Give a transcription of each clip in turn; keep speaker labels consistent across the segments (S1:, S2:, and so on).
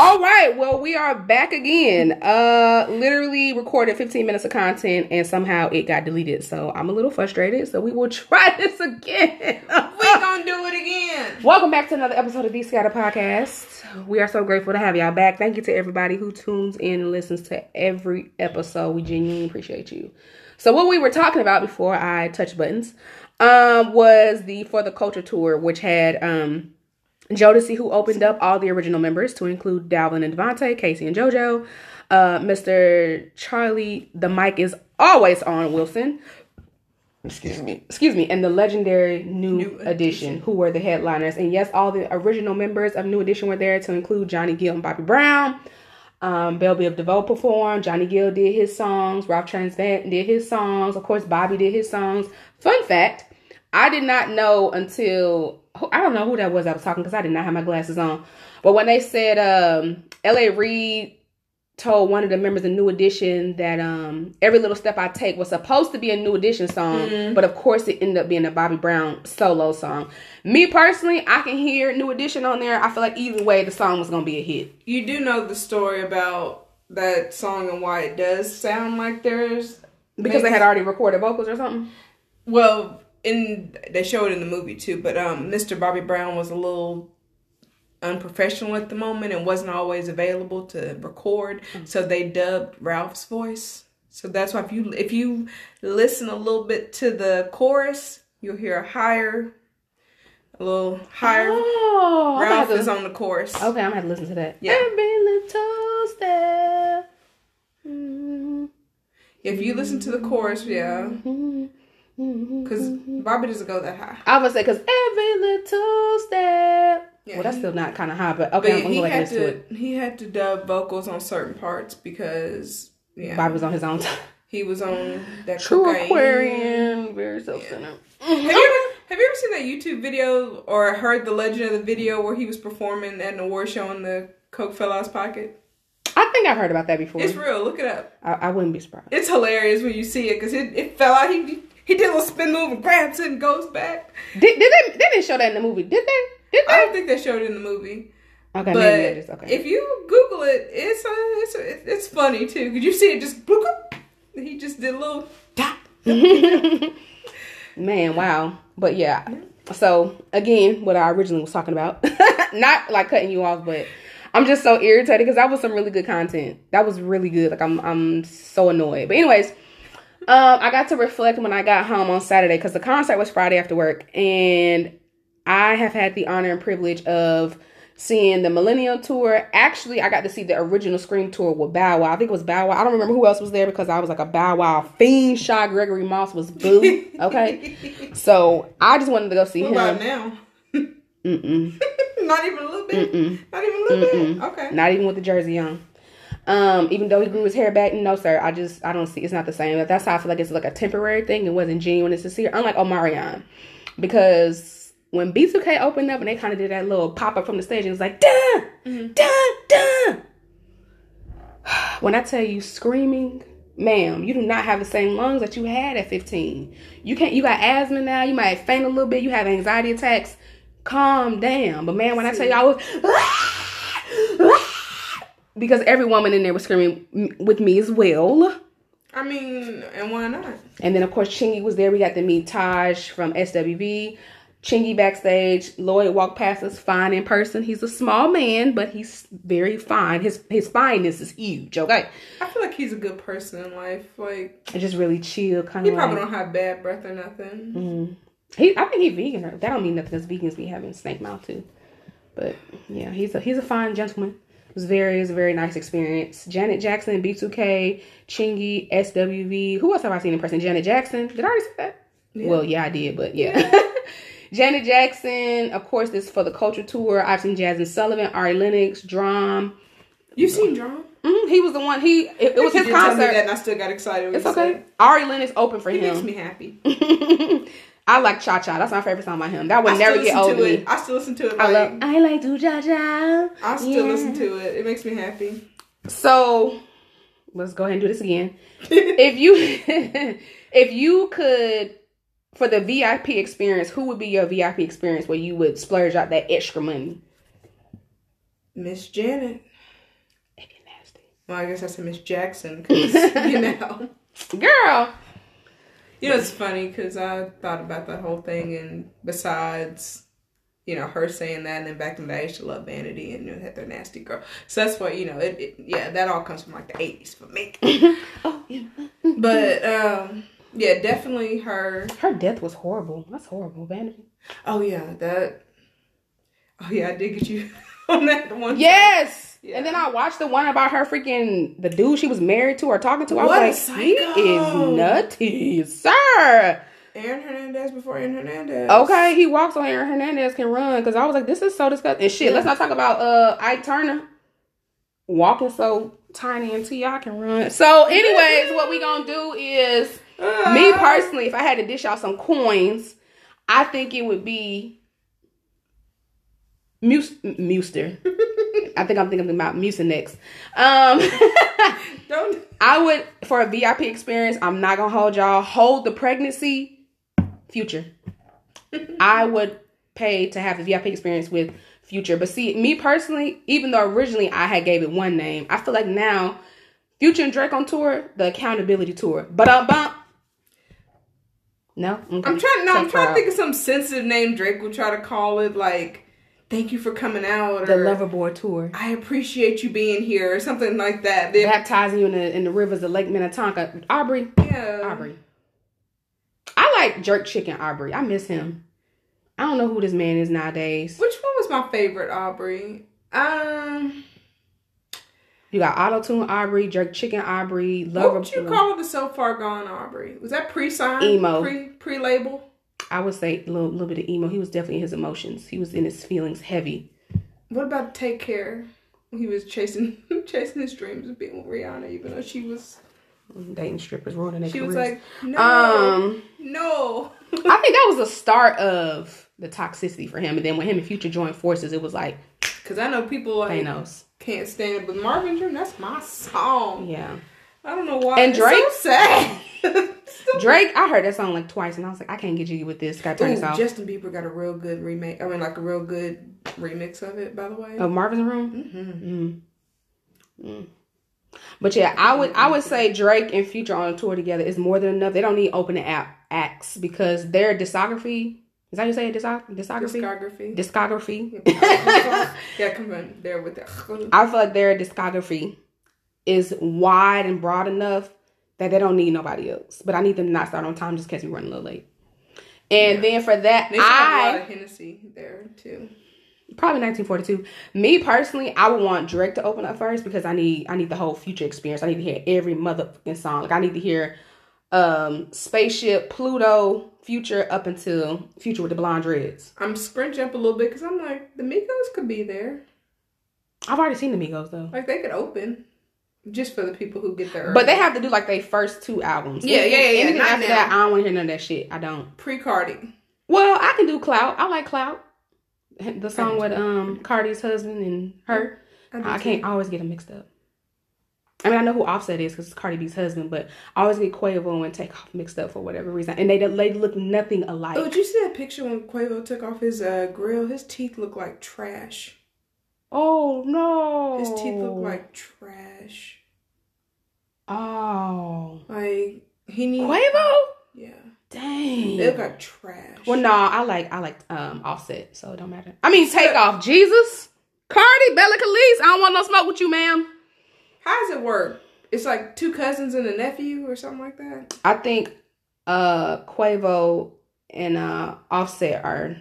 S1: All right, well, we are back again. Uh literally recorded 15 minutes of content and somehow it got deleted. So I'm a little frustrated. So we will try this again.
S2: we gonna do it again.
S1: Welcome back to another episode of the Scattered Podcast. We are so grateful to have y'all back. Thank you to everybody who tunes in and listens to every episode. We genuinely appreciate you. So what we were talking about before I touch buttons um was the For the Culture tour, which had um Jodeci, who opened up all the original members to include Dalvin and DeVante, K-Ci and JoJo, uh, Mr. Charlie, the mic is always on Wilson. Excuse me. Excuse me. And the legendary New,
S2: New
S1: Edition, who were the headliners. And yes, all the original members of New Edition were there to include Johnny Gill and Bobby Brown. Um, Bell Biv DeVoe performed. Johnny Gill did his songs. Ralph Tresvant did his songs. Of course, Bobby did his songs. Fun fact, I did not know until I don't know who that was I was talking because I did not have my glasses on. But when they said um L.A. Reid told one of the members of New Edition that um every little step I take was supposed to be a New Edition song, but of course it ended up being a Bobby Brown solo song. Me personally, I can hear New Edition on there. I feel like either way the song was gonna be a hit.
S2: You do know the story about that song and why it does sound like there's
S1: Because they had already recorded vocals or something.
S2: well in they show it in the movie too, but um Mr. Bobby Brown was a little unprofessional at the moment and wasn't always available to record, so they dubbed Ralph's voice. So that's why if you if you listen a little bit to the chorus, you'll hear a higher a little higher
S1: Oh,
S2: Ralph is on the chorus.
S1: Okay, I'm gonna have to listen to that.
S2: Yeah.
S1: Every little step.
S2: If you listen to the chorus, yeah.
S1: Mm, mm,
S2: Because Bobby doesn't go that high.
S1: I would say because every little step.
S2: Yeah,
S1: well, that's
S2: he-
S1: still not kind of high, but
S2: But
S1: okay, I'm
S2: he
S1: gonna
S2: had
S1: listen to it.
S2: he had to dub vocals on certain parts because yeah
S1: Bobby was on his own time.
S2: he was on that
S1: True
S2: cocaine.
S1: Aquarian, very self-centered.
S2: Have you ever have you ever seen that YouTube video or heard the legend of the video where he was performing at an award show and the coke fell out his pocket?
S1: I think I've heard about that before.
S2: It's real. Look it up.
S1: I, I wouldn't be surprised.
S2: It's hilarious when you see it because it, it fell out. He he did a little spin move and grabs it and goes back.
S1: Did, did they? They didn't show that in the movie, did they? Did they?
S2: I don't think they showed it in the movie.
S1: Okay,
S2: But
S1: maybe is okay.
S2: if you Google it, it's uh, it's it's, it's funny too. Could you see it just bloop. He just did a little tap.
S1: Man, wow. But yeah. So again, what I originally was talking about, not like cutting you off, but I'm just so irritated because that was some really good content. That was really good. Like I'm, I'm so annoyed. But anyways, um, I got to reflect when I got home on Saturday because the concert was Friday after work, and I have had the honor and privilege of seeing the Millennium Tour. Actually, I got to see the original Scream Tour with Bow Wow. I think it was Bow Wow. I don't remember who else was there because I was like a Bow Wow fiend. Shad Gregory Moss was boo. Okay, so I just wanted to go see
S2: What about
S1: him.
S2: now?
S1: Mm-mm.
S2: Not even a little bit.
S1: Mm-mm.
S2: Not even a little
S1: Mm-mm.
S2: bit. Okay.
S1: Not even with the jersey on. Um, even though he grew his hair back, no sir. I just I don't see it's not the same. That's how I feel like it's like a temporary thing. It wasn't genuine and sincere. Unlike Omarion, because when B2K opened up and they kind of did that little pop up from the stage, and it was like dun
S2: Mm-hmm.
S1: dun dun. When I tell you screaming, ma'am, you do not have the same lungs that you had at 15. You can't. You got asthma now. You might faint a little bit. You have anxiety attacks. Calm down. But man, when I tell you I was because every woman in there was screaming with me as well.
S2: I mean, and why not?
S1: And then of course Chingy was there. We got to meet Taj from SWV. Chingy backstage. Lloyd walked past us fine in person. He's a small man, but he's very fine. His his fineness is huge. Okay,
S2: I feel like he's a good person in life. Like
S1: just really chill, kind of.
S2: he probably
S1: like.
S2: don't have bad breath or nothing.
S1: Mhm. He, I think he's vegan. That don't mean nothing because vegans be having snake mouth too. But yeah, he's a he's a fine gentleman. Was very it was a very nice experience. Janet Jackson, B2K, Chingy, SWV. Who else have I seen in person? Janet Jackson. Did I already say that? Well, yeah, I did, but yeah. Janet Jackson, of course, this for the culture tour. I've seen Jazmine Sullivan, Ari Lennox, DRAM.
S2: You've seen DRAM?
S1: Mhm, he was the one. He it, it was his
S2: did tell me that,
S1: concert.
S2: and I still got excited.
S1: It's okay.
S2: said
S1: Ari Lennox opened for.
S2: He makes me happy.
S1: I like Cha Cha. That's my favorite song by him. That would
S2: I
S1: never
S2: still
S1: get old
S2: to
S1: to me.
S2: it. I still listen to it.
S1: I
S2: Like,
S1: love. I like to Cha Cha.
S2: I still
S1: Yeah.
S2: listen to it. It makes me happy.
S1: So let's go ahead and do this again. if you if you could for the VIP experience, who would be your VIP experience where you would splurge out that extra money?
S2: Miss Janet. Nasty. Well, I guess I said Miss Jackson because you know,
S1: Girl.
S2: You know it's funny because I thought about that whole thing, and besides, you know, her saying that, and then back in the day, I used to love Vanity and you know, had their nasty girl. So that's what you know. It, it yeah, that all comes from like the eighties for me.
S1: Oh, yeah.
S2: But um, yeah, definitely her.
S1: Her death was horrible. That's horrible, Vanity.
S2: Oh yeah, that. Oh yeah, I did get you on that one.
S1: Yes.
S2: Yeah.
S1: And then I watched the one about her freaking the dude she was married to or talking to. I
S2: What
S1: was like, he is nutty, sir.
S2: Aaron Hernandez before Aaron Hernandez.
S1: Okay, he walks on Aaron Hernandez can run because I was like, this is so disgusting. And shit,
S2: Yeah.
S1: let's not talk about uh Ike Turner walking so tiny and T.I. can run. So, anyways, what we gonna do is
S2: Uh,
S1: me personally, if I had to dish out some coins, I think it would be Mus- Muster. I think I'm thinking about Mucinex. Um,
S2: Don't.
S1: I would for a VIP experience. I'm not gonna hold y'all. Hold the pregnancy, future. I would pay to have the VIP experience with Future. But see, me personally, even though originally I had gave it one name, I feel like now Future and Drake on tour, the accountability tour. But um, bump. No, okay.
S2: I'm trying. No, I'm trying to think of some sensitive name Drake would try to call it, like "Thank you for coming out"
S1: the Loverboy tour.
S2: "I appreciate you being here" or something like that. They-
S1: Baptizing you in the in the rivers of Lake Minnetonka. Aubrey.
S2: yeah.
S1: Aubrey. I like jerk chicken Aubrey. I miss him. I don't know who this man is nowadays.
S2: Which one was my favorite, Aubrey? Um,
S1: You got auto tune Aubrey, jerk chicken Aubrey,
S2: what
S1: lover.
S2: would you call the so far gone Aubrey? Was that pre-signed?
S1: Emo.
S2: Pre pre label.
S1: I would say a little, little bit of emo. He was definitely in his emotions. He was in his feelings heavy.
S2: What about Take Care? He was chasing chasing his dreams of being with Rihanna, even though she was
S1: Dating strippers, ruining their
S2: she was like, no,
S1: um,
S2: no.
S1: I think that was the start of the toxicity for him. And then when him and Future joined forces, it was like
S2: Because I know people like
S1: Thanos.
S2: can't stand it, but Marvin Dream, that's my song.
S1: Yeah.
S2: I don't know why.
S1: And Drake?
S2: so sad.
S1: Drake, I heard that song like twice, and I was like, I can't get you with this. Gotta turn this off.
S2: Justin Bieber got a real good remake. I mean, like a real good remix of it, by the way.
S1: Of Marvin's Room.
S2: hmm
S1: Mm. Mm. But yeah, I would I would say Drake and Future on a tour together is more than enough. They don't need opening app acts because their discography is that how you say it? Discog- discography?
S2: Discography.
S1: Discography.
S2: yeah, come on, there with that.
S1: I feel like their discography is wide and broad enough that they don't need nobody else. But I need them to not start on time just in case we run a little late. And
S2: Yeah.
S1: then for that,
S2: They have
S1: I
S2: of Hennessy there too.
S1: probably 1942. Me personally, I would want Drake to open up first because I need I need the whole future experience. I need to hear every motherfucking song. Like I need to hear um spaceship Pluto future up until future with the blonde dreads.
S2: I'm scrunching up a little bit because I'm like, the Migos could be there.
S1: I've already seen the Migos though.
S2: Like they could open, just for the people who get there.
S1: But they have to do like their first two albums.
S2: Yeah, yeah, yeah, yeah.
S1: Anything
S2: Not
S1: after
S2: now.
S1: that, I don't want to hear none of that shit. I don't.
S2: pre Cardi.
S1: Well, I can do Clout. I like Clout. The song with um Cardi's husband and her.
S2: do
S1: I can't always get them mixed up. I mean, I know who Offset is because it's Cardi B's husband, but I always get Quavo and Takeoff mixed up for whatever reason, and they they look nothing alike.
S2: Oh, did you see that picture when Quavo took off his uh, grill? His teeth look like trash.
S1: Oh no!
S2: His teeth look like trash.
S1: Oh
S2: Like he needs
S1: Quavo.
S2: Yeah,
S1: Dang.
S2: they look like trash.
S1: Well, no, I like I like um Offset, so it don't matter. I mean, Takeoff, Jesus, Cardi, Bella Calise. I don't want no smoke with you, ma'am.
S2: How does it work? It's like two cousins and a nephew or something like that.
S1: I think uh Quavo and uh Offset are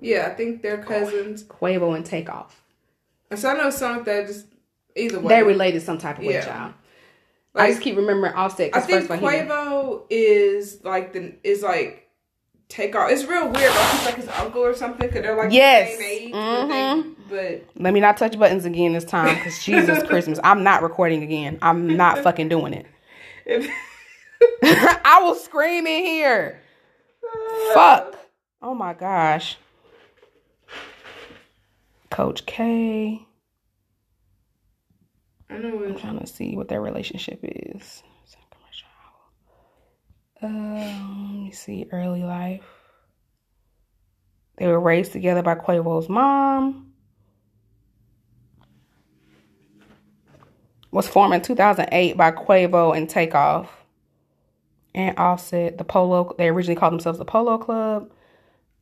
S2: Yeah, I think they're cousins.
S1: Quavo and Takeoff.
S2: So I know something that. Just either way,
S1: They related some type of way,
S2: Yeah.
S1: child. I just keep remembering Offset.
S2: I
S1: 'cause
S2: think
S1: first of all, he-
S2: Quavo is like the is like take off. It's real weird. Like he's like his uncle or something. Cause they're like
S1: Yes.
S2: the same age.
S1: Mhm.
S2: But,
S1: Let me not touch buttons again this time, because Jesus Christmas, I'm not recording again. I'm not fucking doing it.
S2: if,
S1: I will scream in here. Fuck. Oh my gosh. Coach K.
S2: I know
S1: I'm trying to see what their relationship is. Um, let me see. Early life. They were raised together by Quavo's mom. was formed in 2008 by Quavo and Takeoff and Offset. The Polo, they originally called themselves the Polo Club.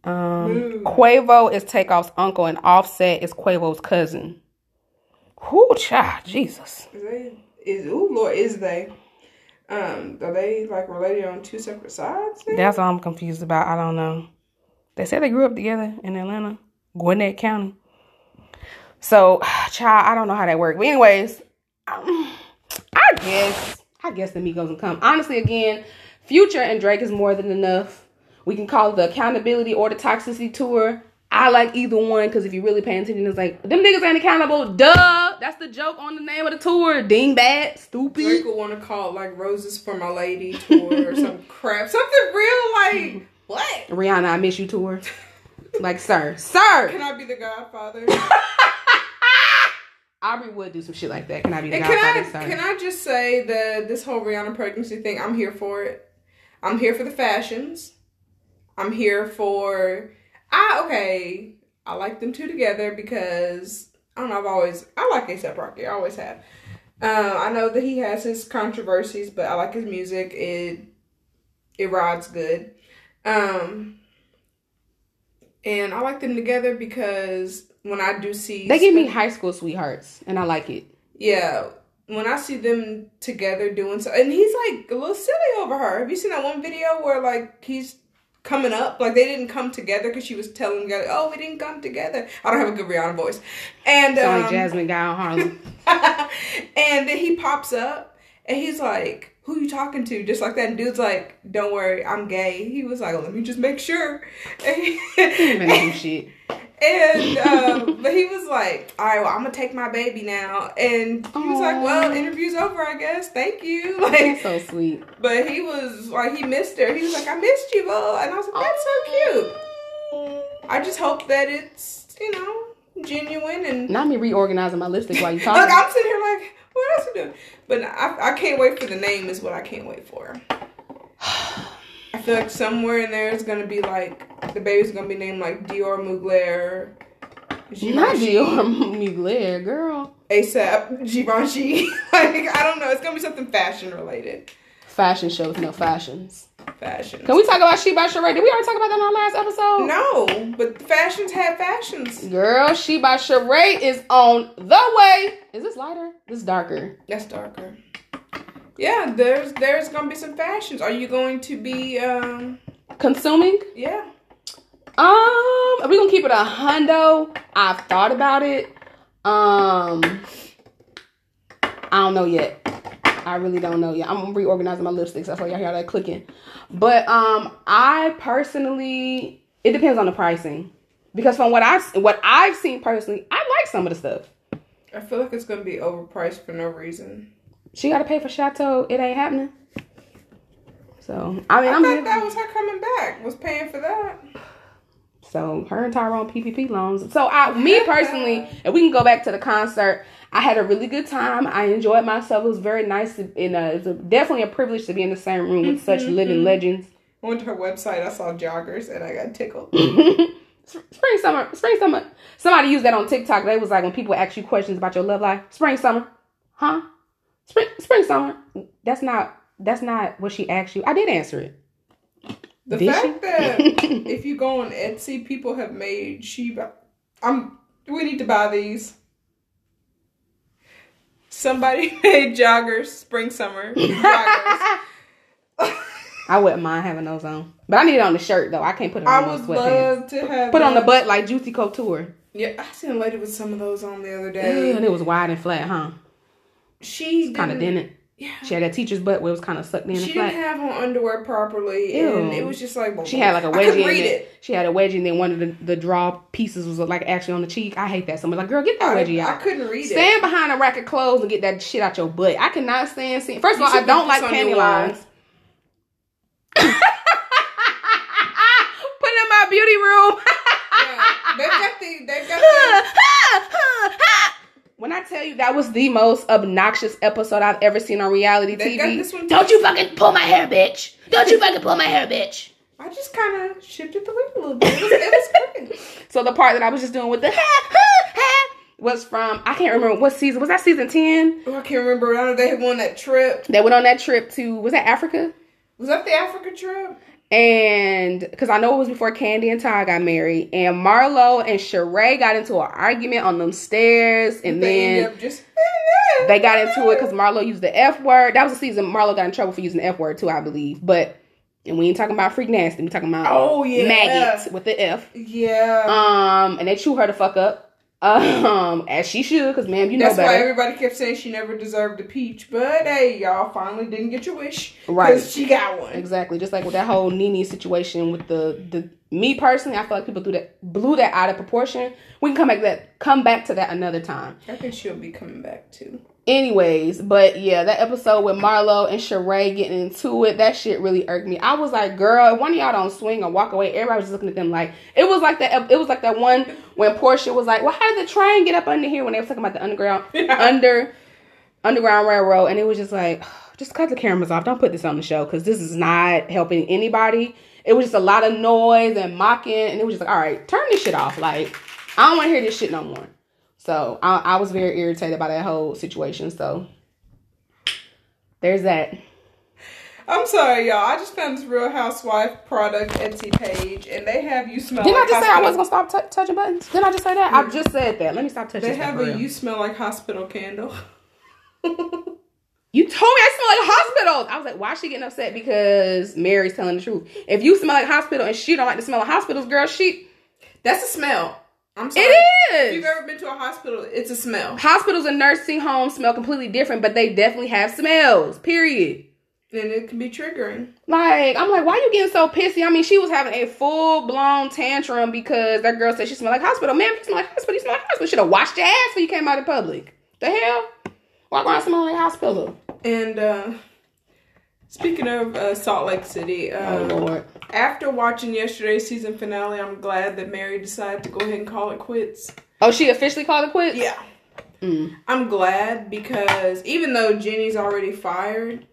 S1: Um, Quavo is Takeoff's uncle, and Offset is Quavo's cousin. Whoo, child, Jesus.
S2: Is they is ooh Lord is they? Um, are they like related on two separate sides? Then?
S1: That's all I'm confused about. I don't know. They said they grew up together in Atlanta, Gwinnett County. So, child, I don't know how that worked. But anyways, um, I guess I guess the Migos can come. Honestly, again, Future and Drake is more than enough. We can call it the accountability or the toxicity tour. I like either one because if you really pay attention, it's like them niggas ain't accountable. Duh, that's the joke on the name of the tour. Dingbat, stupid.
S2: Drake would want to call it like "Roses for My Lady" tour or some crap, something real like what?
S1: Rihanna, I miss you tour. like, sir, sir.
S2: Can I be the Godfather?
S1: Aubrey would do some shit like that. Can I be the
S2: And can
S1: Godfather,
S2: I
S1: sir?
S2: can I just say that this whole Rihanna pregnancy thing, I'm here for it. I'm here for the fashions. I'm here for I okay. I like them two together because I don't know. I've always I like ASAP Rocky. I always have. Uh, I know that he has his controversies, but I like his music. It it rides good. Um, and I like them together because when I do see
S1: They give me high school sweethearts, and I like it.
S2: yeah, when I see them together doing so, and he's like a little silly over her. Have you seen that one video where like he's coming up, like they didn't come together because she was telling guy, "Oh, we didn't come together." I don't have a good Rihanna voice, and
S1: only
S2: um,
S1: Jasmine Guy on Harlem.
S2: and then he pops up and he's like, "Who you talking to?" Just like that, and dude's like, "Don't worry, I'm gay." He was like, "Let me just make sure."
S1: Ain't even do shit.
S2: And um, but he was like, "All right, well, I'm gonna take my baby now." And he was like, "Well, interview's over, I guess. Thank you."
S1: That's
S2: Like,
S1: so sweet.
S2: but he was like, he missed her. He was like, "I missed you, boo," and I was like, "That's so cute." I just hope that it's you know genuine and.
S1: Not me reorganizing my lipstick while you talking.
S2: I'm sitting here like, what else you doing? But I, I can't wait for the name. Is what I can't wait for. I feel like somewhere in there is gonna be like the baby's gonna be named like Dior Mugler.
S1: Not Dior Mugler, girl.
S2: ASAP Givenchy. like I don't know. It's gonna be something fashion related.
S1: Fashion show with no fashions.
S2: Fashion.
S1: Can we talk about She by Sheree? Did we already talk about that in our last episode?
S2: No, but fashions have fashions.
S1: Girl, She by Sheree is on the way. Is this lighter? This is darker.
S2: That's darker. Yeah, there's there's gonna be some fashions. Are you going to be um
S1: Consuming?
S2: yeah?
S1: Um, are we gonna keep it a hundo? I've thought about it. Um, I don't know yet. I really don't know yet. I'm reorganizing my lipsticks. That's why y'all hear that clicking. But um, I personally, it depends on the pricing because from what I what I've seen personally, I like some of the stuff.
S2: I feel like it's gonna be overpriced for no reason.
S1: She got to pay for Chateau. It ain't happening. So I mean,
S2: I
S1: I'm
S2: thought that was her coming back. Was paying for that.
S1: So her and Tyrone PPP loans. So I, me personally, and we can go back to the concert. I had a really good time. I enjoyed myself. It was very nice. To, and uh, it's a, definitely a privilege to be in the same room with such living legends.
S2: I went to her website. I saw joggers and I got tickled.
S1: spring summer, spring summer. Somebody used that on TikTok. They was like when people ask you questions about your love life. Spring summer, huh? Spring spring summer. That's not. That's not what she asked you. I did answer it.
S2: The
S1: Did
S2: fact
S1: she?
S2: that if you go on Etsy, people have made Sheba. I'm. We need to buy these. Somebody made joggers, spring summer joggers.
S1: I wouldn't mind having those on, but I need it on the shirt though. I can't put it
S2: I
S1: on
S2: would
S1: my sweatpants.
S2: love to have.
S1: Put it on the butt like Juicy Couture.
S2: Yeah, I seen a lady with some of those on the other day.
S1: and it was wide and flat, huh?
S2: She
S1: Kind of
S2: didn't-. Yeah.
S1: She had that teacher's butt where it was kind of sucked in
S2: She didn't have on underwear properly,
S1: Ew.
S2: and it was just like
S1: She had like a wedgie.
S2: read
S1: and
S2: it.
S1: She had a wedgie, and then one of the, the draw pieces was like actually on the cheek. I hate that. Someone's like, "Girl, get that
S2: I,
S1: wedgie out."
S2: I couldn't read
S1: Stand
S2: it.
S1: Stand behind a rack of clothes and get that shit out your butt. I cannot stand seeing. First of all, I don't like panty lines. Put it in my beauty room.
S2: Yeah, they've got the they've got the
S1: when I tell you that was the most obnoxious episode I've ever seen on reality
S2: They
S1: TV. Don't you fucking pull my hair, bitch. Don't you fucking pull my hair, bitch.
S2: I just kind of shifted the weight a little bit. It was, it was.
S1: So the part that I was just doing with the ha ha ha, was from I can't remember what season was that season ten.
S2: Oh, I can't remember. I know they had won that trip.
S1: They went on that trip to was that Africa?
S2: Was that the Africa trip?
S1: And because I know it was before Kandi and Ty got married, and Marlo and Sheree got into an argument on them stairs, and
S2: They
S1: then
S2: just
S1: they got into it because Marlo used the F word. That was the season Marlo got in trouble for using the F word too, I believe. But and we ain't talking about freak nasty. We talking about
S2: Oh, yeah.
S1: maggots with the F.
S2: Yeah.
S1: Um, and they chew her the fuck up. Um, as she should, because ma'am, you know
S2: That's why everybody kept saying she never deserved a peach. But hey, y'all finally didn't get your wish.
S1: Right.
S2: Because she got one.
S1: Exactly, just like with that whole Nene situation with the the me personally, I feel like people blew that blew that out of proportion. We can come back to that come back to that another time.
S2: I think she'll be coming back too.
S1: Anyways, but yeah, that episode with Marlo and Sheree getting into it, that shit really irked me. I was like, girl, if one of y'all don't swing or walk away, everybody was just looking at them like it was like that. It was like that one when Porsha was like, "Well, how did the train get up under here?" When they were talking about the underground under underground railroad, and it was just like, just cut the cameras off. Don't put this on the show because this is not helping anybody. It was just a lot of noise and mocking, and it was just like, all right, turn this shit off. Like, I don't want to hear this shit no more. So I, I was very irritated by that whole situation. So there's that.
S2: I'm sorry, y'all. I just found this Real Housewife product Etsy page, and they have you smell.
S1: Didn't I
S2: like
S1: just say I wasn't gonna stop t- touching buttons? Didn't I just say that? I mm. just said that. Let me stop touching.
S2: They have a
S1: real.
S2: you smell like hospital candle.
S1: You told me I smell like hospitals. I was like, why is she getting upset? Because Mary's telling the truth. If you smell like hospital and she don't like the smell of hospitals, girl, she
S2: That's a smell. I'm sorry.
S1: it
S2: If you've ever been to a hospital, it's a smell.
S1: Hospitals and nursing homes smell completely different, but they definitely have smells. Period.
S2: And it can be triggering.
S1: Like, I'm like, why you getting so pissy? I mean, she was having a full blown tantrum because that girl said she smelled like hospital. Man, if you smell like hospital, you smell like hospital. Should have washed your ass when you came out in public. The hell? Walk around smelling like hospital.
S2: And uh speaking of uh, Salt Lake City,
S1: Oh,
S2: uh,
S1: Lord.
S2: after watching yesterday's season finale, I'm glad that Mary decided to go ahead and call it quits.
S1: Oh, she officially called it quits?
S2: Yeah.
S1: Mm.
S2: I'm glad because even though Jenny's already fired,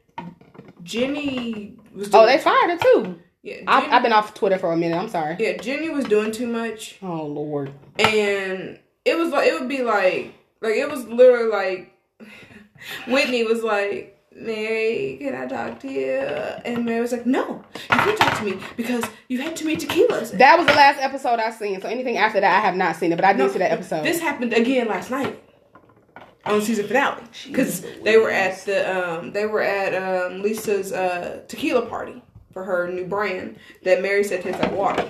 S2: Jenny was doing
S1: Oh, they fired her too.
S2: Yeah, Jenny,
S1: I've, I've been off Twitter for a minute. I'm sorry.
S2: yeah, Jenny was doing too much,
S1: Oh, Lord.
S2: and it was like it would be like like it was literally like Whitney was like. Mary, can I talk to you? And Mary was like, No, you can't talk to me because you had too many tequilas.
S1: That was the last episode I seen. So anything after that, I have not seen it, but I did
S2: No,
S1: see that episode.
S2: This happened again last night on season finale because they were at the um they were at um Lisa's uh tequila party for her new brand that Mary said tastes like water.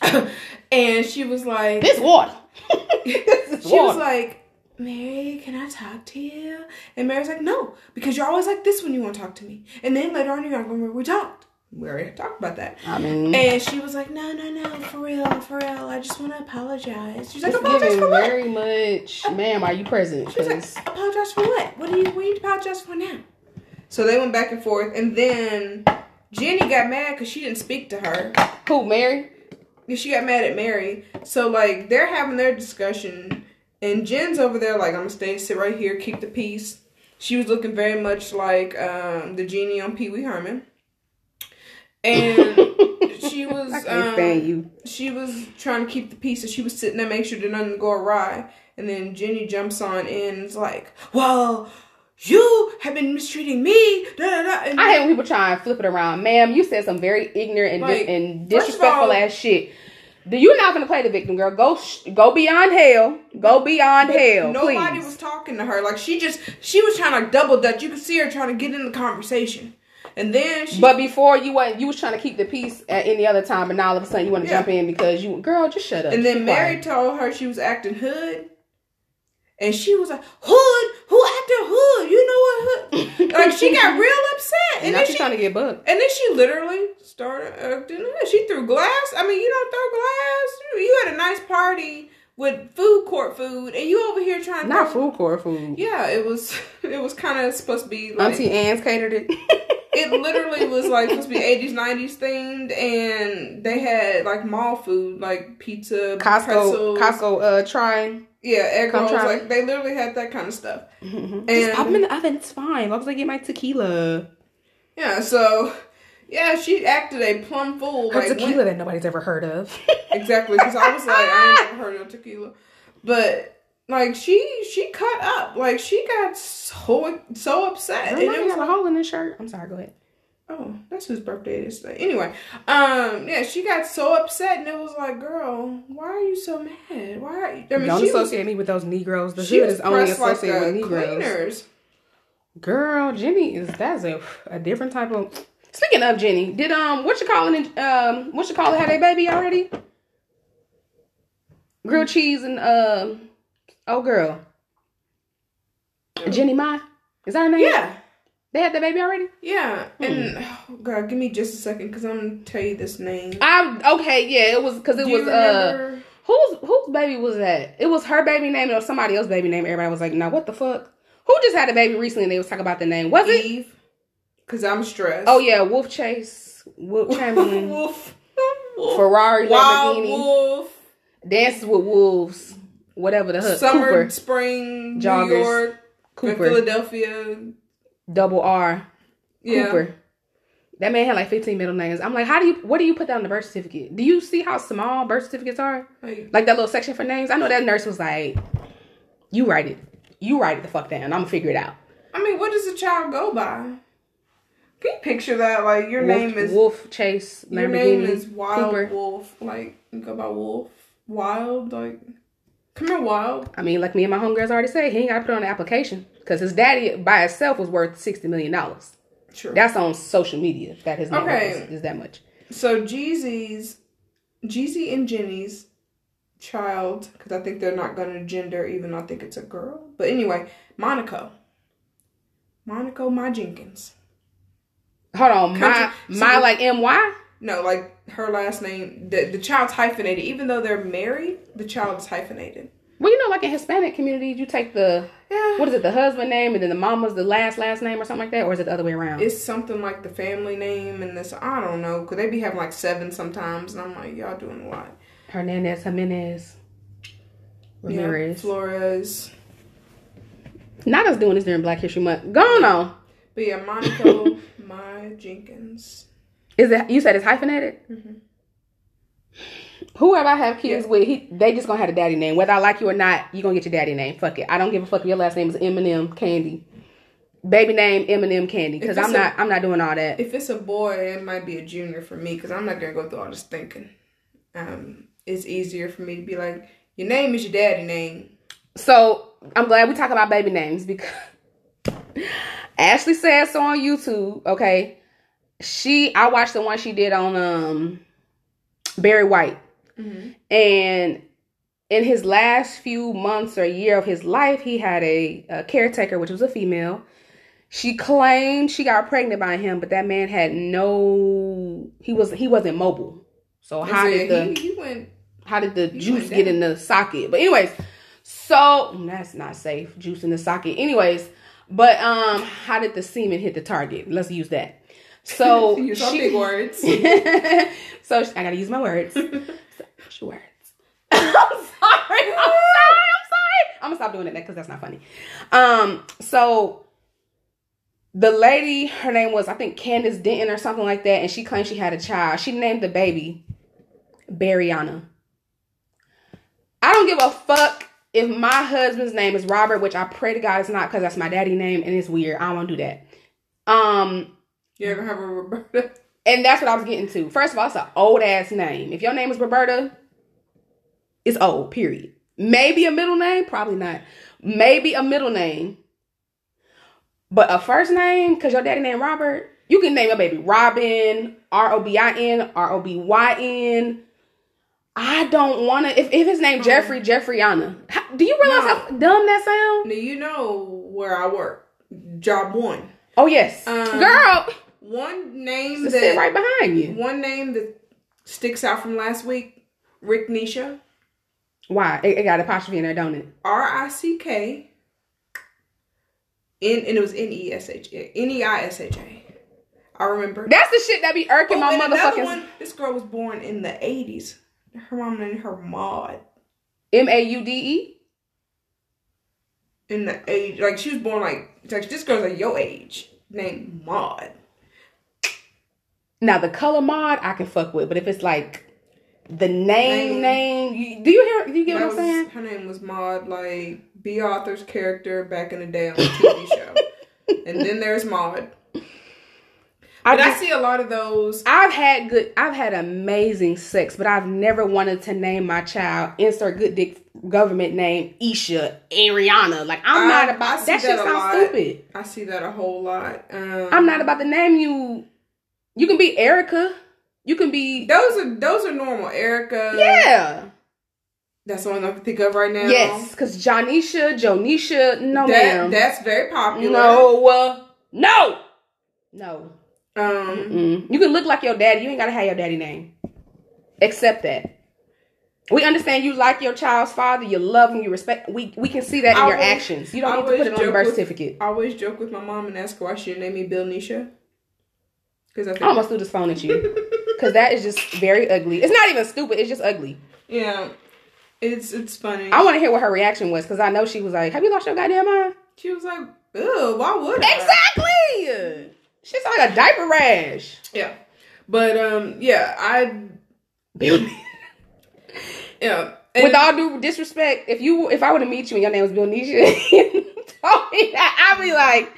S2: and she was like
S1: this water.
S2: she was like Mary, can I talk to you? And Mary's like, no, because you're always like this when you want to talk to me. And then later on, you're not remember we talked. We already talked about that.
S1: I mean,
S2: And she was like, no, no, no, for real, for real. I just want to apologize. She's like, apologize for what?
S1: very much. Uh, Ma'am, are you present?
S2: She was like, apologize for what? What do you what do you apologize for now? So they went back and forth, and then Jenny got mad because she didn't speak to her.
S1: who, Mary?
S2: She got mad at Mary. So like they're having their discussion, and Jen's over there like I'm gonna stay, sit right here, keep the peace. She was looking very much like um, the genie on Pee Wee Herman, and she was um,
S1: you.
S2: she was trying to keep the peace and she was sitting there make sure that nothing go awry and then jenny jumps on and is like well you have been mistreating me da, da, da. And
S1: I hate when people try and flip it around. Ma'am, you said some very ignorant and, dis- and disrespectful
S2: all-
S1: ass shit. You're not gonna play the victim, girl. Go, sh- go beyond hell. Go beyond
S2: but
S1: hell,
S2: nobody
S1: please.
S2: was talking to her like she just she was trying to double dutch you could see her trying to get in the conversation and then she
S1: But before you went, you was trying to keep the peace at any other time, and now all of a sudden you want to
S2: Yeah.
S1: jump in because you, girl, just shut up.
S2: and then mary told her she was acting hood and she was like hood who acting hood you know what hood like she got real upset
S1: and
S2: and then
S1: she's
S2: she
S1: trying to get booked.
S2: And then she literally started acting. She threw glass. I mean, you don't throw glass. You had a nice party with food court food, and you over here trying to
S1: Not food court food.
S2: Yeah, it was. It was kind of supposed to be like.
S1: Auntie Anne's catered it.
S2: It literally was like supposed to be eighties, nineties themed, and they had like mall food, like pizza,
S1: Costco,
S2: pretzels,
S1: Costco, uh, trying.
S2: Yeah, egg
S1: Come
S2: rolls.
S1: try
S2: Like they literally had that kind of stuff. Mm-hmm.
S1: Just pop them in the oven. It's fine. As long as I get my tequila.
S2: Yeah, so yeah, she acted a plum fool.
S1: Her
S2: like, when-
S1: tequila that nobody's ever heard of.
S2: Exactly, because I was like, I ain't never heard of tequila. But like she she cut up. Like she got so so upset.
S1: And it was got a hole in his shirt. I'm sorry. Go ahead.
S2: Oh, that's whose birthday it is today. Anyway, um, yeah, she got so upset, and it was like, girl, why are you so mad? Why? Are you? I
S1: mean, Don't associate was, me with those Negroes. The hood is only associated like with Negroes. Cleaners. Girl, Jenny is that's a a different type of. Speaking of Jenny, did um what you calling it? Um, what you call it? Had a baby already? Grilled cheese and um, uh, oh girl, Jeannie Mai is that her name?
S2: Yeah.
S1: They had the baby already?
S2: Yeah. Hmm. And oh God, give me just a second because I'm gonna tell you this name.
S1: I okay, yeah, it was because it Do was uh whose whose baby was that? It was her baby name or somebody else's baby name. Everybody was like, "Now what the fuck? Who just had a baby recently?" and They was talking about the name. Was Eve, it?
S2: Because I'm stressed.
S1: Oh yeah, Wolf Chase, Wolf Chamberlain, Wolf,
S2: Wolf,
S1: Ferrari,
S2: Wild Lamborghini, Wolf,
S1: Dances with Wolves, whatever the hook.
S2: Summer, Cooper. spring, Joggers, New York, Cooper, Philadelphia
S1: double R. Yeah. Cooper. That man had like 15 middle names. I'm like, how do you, what do you put down on the birth certificate? Do you see how small birth certificates are? Like, like that little section for names? I know that nurse was like, you write it. You write it the fuck down. I'm gonna figure it out.
S2: I mean, what does a child go by? Can you picture that? Like, your
S1: Wolf,
S2: name is
S1: Wolf Chase.
S2: Your name is Wild Cooper. Wolf. Like, you go by Wolf. Wild. Like, come here, Wild.
S1: I mean, like me and my homegirls already say, he ain't got to put on an application because his daddy by itself was worth sixty million dollars. True. That's on social media. That his name okay. is, is that much.
S2: So Jeezy's, Jeezy and Jeannie's child, because I think they're not going to gender, even though I think it's a girl. But anyway, Monaco. Monaco My Jenkins.
S1: Hold on, my so my like M Y.
S2: No, like her last name. The the child's hyphenated. Even though they're married, the child is hyphenated.
S1: Well, you know, like in Hispanic communities, you take the yeah. what is it, the husband name, and then the mama's the last last name or something like that, or is it the other way around?
S2: It's something like the family name and this. I don't know, cause they be having like seven sometimes, and I'm like, y'all doing a lot.
S1: Hernandez, Jimenez, Ramirez,
S2: yeah, Flores.
S1: Not us doing this during Black History Month. Go on.
S2: But yeah, Monaco, my Jenkins.
S1: Is it? You said it's hyphenated. Mm-hmm whoever I have kids yeah. with, he, they just gonna have a daddy name. Whether I like you or not, you gonna get your daddy name. Fuck it. I don't give a fuck if your last name is Eminem Candy. Baby name Eminem Candy because I'm not. i I'm not doing all that.
S2: If it's a boy, it might be a junior for me because I'm not gonna go through all this thinking. Um, it's easier for me to be like, your name is your daddy name.
S1: So I'm glad we talk about baby names because Ashley says so on YouTube. Okay, she I watched the one she did on um Barry White Mm-hmm. And in his last few months or year of his life, he had a, a, caretaker, which was a female. She claimed she got pregnant by him, but that man had no. He was he wasn't mobile. So how did the he, he went, how did the juice get in the socket? But anyways, so that's not safe. Juice in the socket. Anyways, but um, how did the semen hit the target? Let's use that. So
S2: use she, big words.
S1: so I gotta use my words words. I'm sorry. I'm sorry. I'm sorry. I'm gonna stop doing it because that's not funny. Um, so the lady, her name was I think Candace Denton or something like that, and she claimed she had a child. She named the baby Bariana. I don't give a fuck if my husband's name is Robert, which I pray to God it's not because that's my daddy name and it's weird. I don't want to do that. Um,
S2: you ever have a Roberta?
S1: And that's what I was getting to. First of all, it's an old ass name. If your name is Roberta, it's old, period. Maybe a middle name, probably not. Maybe a middle name. But a first name, because your daddy named Robert, you can name a baby Robin, R O B I N, R O B Y N. I don't want to. If, if his name Jeffrey, Jeffreyana. How, do you realize no. how dumb that sounds?
S2: Do you know where I work? Job one.
S1: Oh yes, um, girl.
S2: One name
S1: that right behind you.
S2: One name that sticks out from last week: Rick Nisha.
S1: Why? It, it got apostrophe in there, don't it?
S2: R I C K. N and it was N E S H N E I S H A. I remember.
S1: That's the shit that be irking oh, my motherfucking. One,
S2: this girl was born in the eighties. Her mom named her Maud.
S1: M A U D E.
S2: In the age, like she was born like, like this girl's like your age, named Maud.
S1: Now the color mod I can fuck with, but if it's like the name, name. You, do you hear? Do you get what I'm
S2: was-
S1: saying?
S2: Her name was Maud, like Bea Arthur's character back in the day on the TV show. and then there's Maud.
S1: I
S2: But I see a lot of those.
S1: I've had good, I've had amazing sex, but I've never wanted to name my child insert good dick government name Isha Ariana. Like I'm
S2: I-
S1: not
S2: I
S1: about
S2: see
S1: that. Shit sounds stupid.
S2: I see that a whole lot. Um,
S1: I'm not about to name you. You can be Erica. You can be
S2: Those are those are normal. Erica.
S1: yeah.
S2: That's the one I can think of right now.
S1: Yes, because Jonisha, Jonisha, no
S2: That,
S1: ma'am.
S2: that's very popular.
S1: no, uh, no, no.
S2: Um,
S1: Mm. You can look like your daddy. You ain't gotta have your daddy name. Accept that. We understand you like your child's father. You love him. You respect. We we can see that in
S2: I
S1: your
S2: always-
S1: actions. You don't
S2: I
S1: need to put it on the birth
S2: with-
S1: certificate.
S2: I always joke with my mom and ask her why she didn't name me Bill Nisha. Because I
S1: I almost threw this phone at you because that is just very ugly. It's not even stupid. It's just ugly.
S2: yeah, it's it's funny.
S1: I want to hear what her reaction was because I know she was like, "Have you lost your goddamn mind?"
S2: she was like, "Ew, why would I?"
S1: Exactly. She's like a diaper rash.
S2: Yeah, but um, yeah, I yeah. And
S1: With all due disrespect, if you if I were to meet you and your name was Bill Nisha, told me that, I'd be like,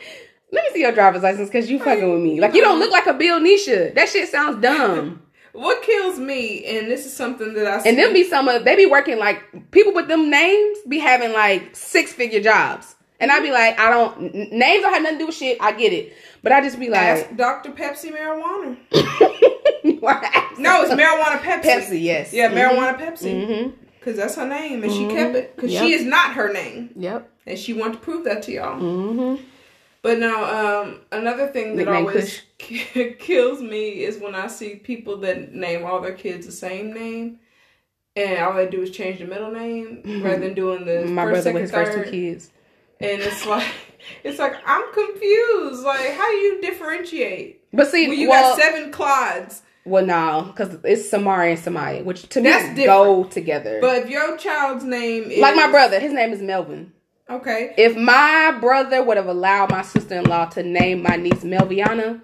S1: let me see your driver's license because you fucking with me. Like you don't look like a Bill Nisha. That shit sounds dumb.
S2: what kills me, and this is something that I see,
S1: And them be some of they be working like people with them names be having like six figure jobs. And I'd be like, I don't n- names don't have nothing to do with shit. I get it. But I just be like
S2: ask Dr. Pepsi marijuana.
S1: no,
S2: it's marijuana Pepsi.
S1: Pepsi, yes.
S2: Yeah, marijuana Pepsi.
S1: Mm-hmm.
S2: Because that's her name, and she kept it. Because
S1: Yep.
S2: she is not her name,
S1: Yep.
S2: and she wanted to prove that to y'all.
S1: Mm-hmm.
S2: But now, um, another thing that
S1: Nickname
S2: always kills me is when I see people that name all their kids the same name, and all they do is change the middle name rather than doing the
S1: My
S2: first,
S1: brother
S2: second,
S1: with his
S2: third.
S1: first two kids.
S2: And it's like, it's like I'm confused. Like, how do you differentiate?
S1: But see,
S2: When you
S1: well,
S2: got seven Clydes,
S1: well, no, because it's Samari and Samaya, which to me
S2: That's
S1: go together.
S2: but if your child's name is
S1: like my brother, his name is Melvin.
S2: Okay,
S1: If my brother would have allowed my sister in law to name my niece Melviana,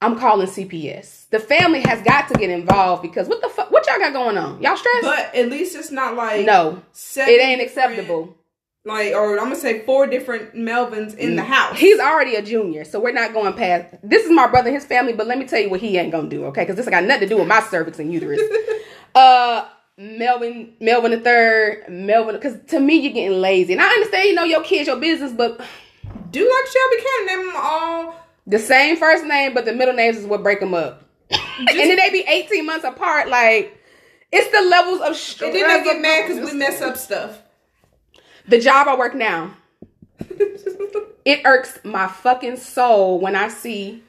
S1: I'm calling CPS. The family has got to get involved because what the fuck? What y'all got going on? Y'all stressed?
S2: but at least it's not like
S1: no, it ain't acceptable.
S2: Like, or I'm gonna say four different Melvins in the house.
S1: He's already a junior, so we're not going past. This is my brother and his family, but let me tell you what he ain't gonna do, okay? Because this got nothing to do with my cervix and uterus. uh, Melvin, Melvin the third, Melvin. Because to me, you're getting lazy, and I understand you know your kids, your business, but
S2: do like Shelby Cannon, name them all.
S1: the same first name, but the middle names is what break them up. and then they be 18 months apart. Like it's the levels of stress.
S2: And then they get mad because we mess up stuff.
S1: The job I work now, it irks my fucking soul when I see